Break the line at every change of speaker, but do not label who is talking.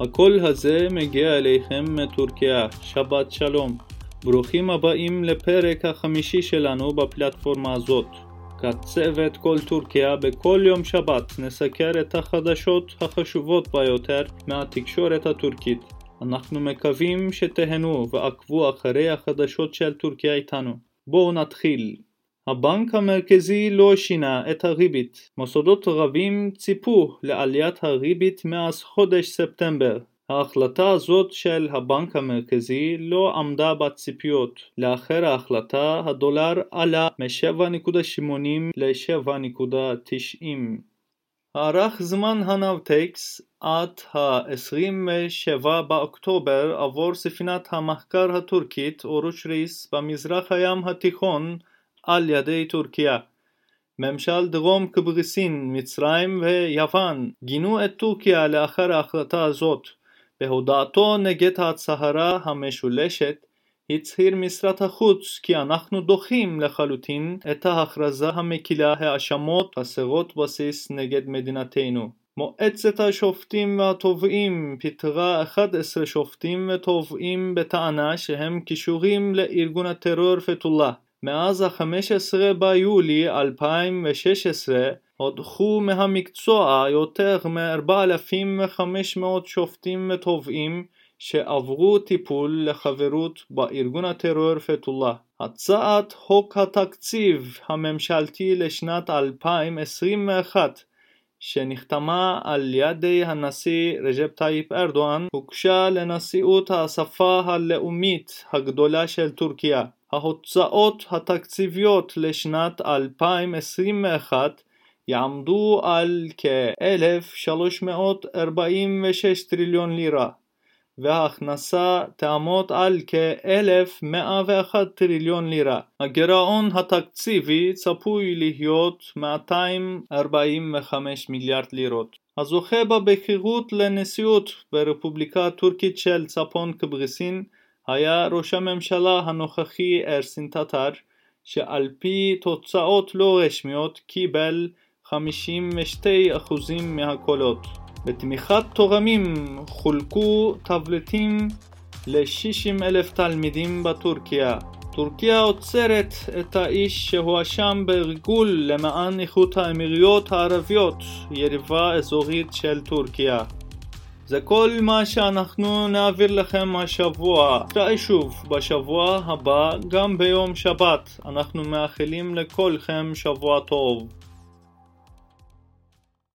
הקול הזה מגיע אליכם מטורקיה, שבת שלום. ברוכים הבאים לפרק החמישי שלנו בפלטפורמה הזאת. כצוות כל טורקיה בכל יום שבת נסקר את החדשות החשובות ביותר מהתקשורת הטורקית. אנחנו מקווים שתהנו ועקבו אחרי החדשות של טורקיה איתנו. בואו נתחיל. הבנק המרכזי לא שינה את הריבית. מוסדות רבים ציפו לעליית הריבית מאז חודש ספטמבר. ההחלטה הזאת של הבנק המרכזי לא עמדה בציפיות. לאחר ההחלטה הדולר עלה מ-7.80 ל-7.90. הוארך זמן ה NAVTEX עד ה-27 באוקטובר עבור ספינת המחקר הטורקית אורוץ' רייס במזרח הים התיכון על ידי טורקיה. ממשל דרום קפריסין, מצרים ויוון גינו את טורקיה לאחר ההחלטה הזאת. בהודעתו נגד ההצהרה המשולשת הצהיר משרד החוץ כי אנחנו דוחים לחלוטין את ההכרזה המקילה האשמות חסרות בסיס נגד מדינתנו. מועצת השופטים והתובעים פיטרה 11 שופטים ותובעים בטענה שהם קישורים לארגון הטרור פתולlah. מאז ה-15 ביולי 2016 הודחו מהמקצוע יותר מ-4,500 שופטים ותובעים שעברו טיפול לחברות בארגון הטרור פתוללה. הצעת חוק התקציב הממשלתי לשנת 2021 שנחתמה על ידי הנשיא רג'פ טאיפ ארדואן הוגשה לנשיאות האספה הלאומית הגדולה של טורקיה. ההוצאות התקציביות לשנת 2021 יעמדו על כ-1,346 טריליון לירה, וההכנסה תעמוד על כ-1,101 טריליון לירה. הגירעון התקציבי צפוי להיות 245 מיליארד לירות. הזוכה בבכירות לנשיאות ברפובליקה הטורקית של צפון קבריסין היה ראש הממשלה הנוכחי ארסין טטר, שעל פי תוצאות לא רשמיות קיבל 52% מהקולות. בתמיכת תורמים חולקו טבלטים ל-60 אלף תלמידים בטורקיה. טורקיה עוצרת את האיש שהואשם בריגול למען איכות האמירויות הערביות, יריבה אזורית של טורקיה. זה כל מה שאנחנו נעביר לכם השבוע. נתראה שוב בשבוע הבא, גם ביום שבת. אנחנו מאחלים לכולכם שבוע טוב.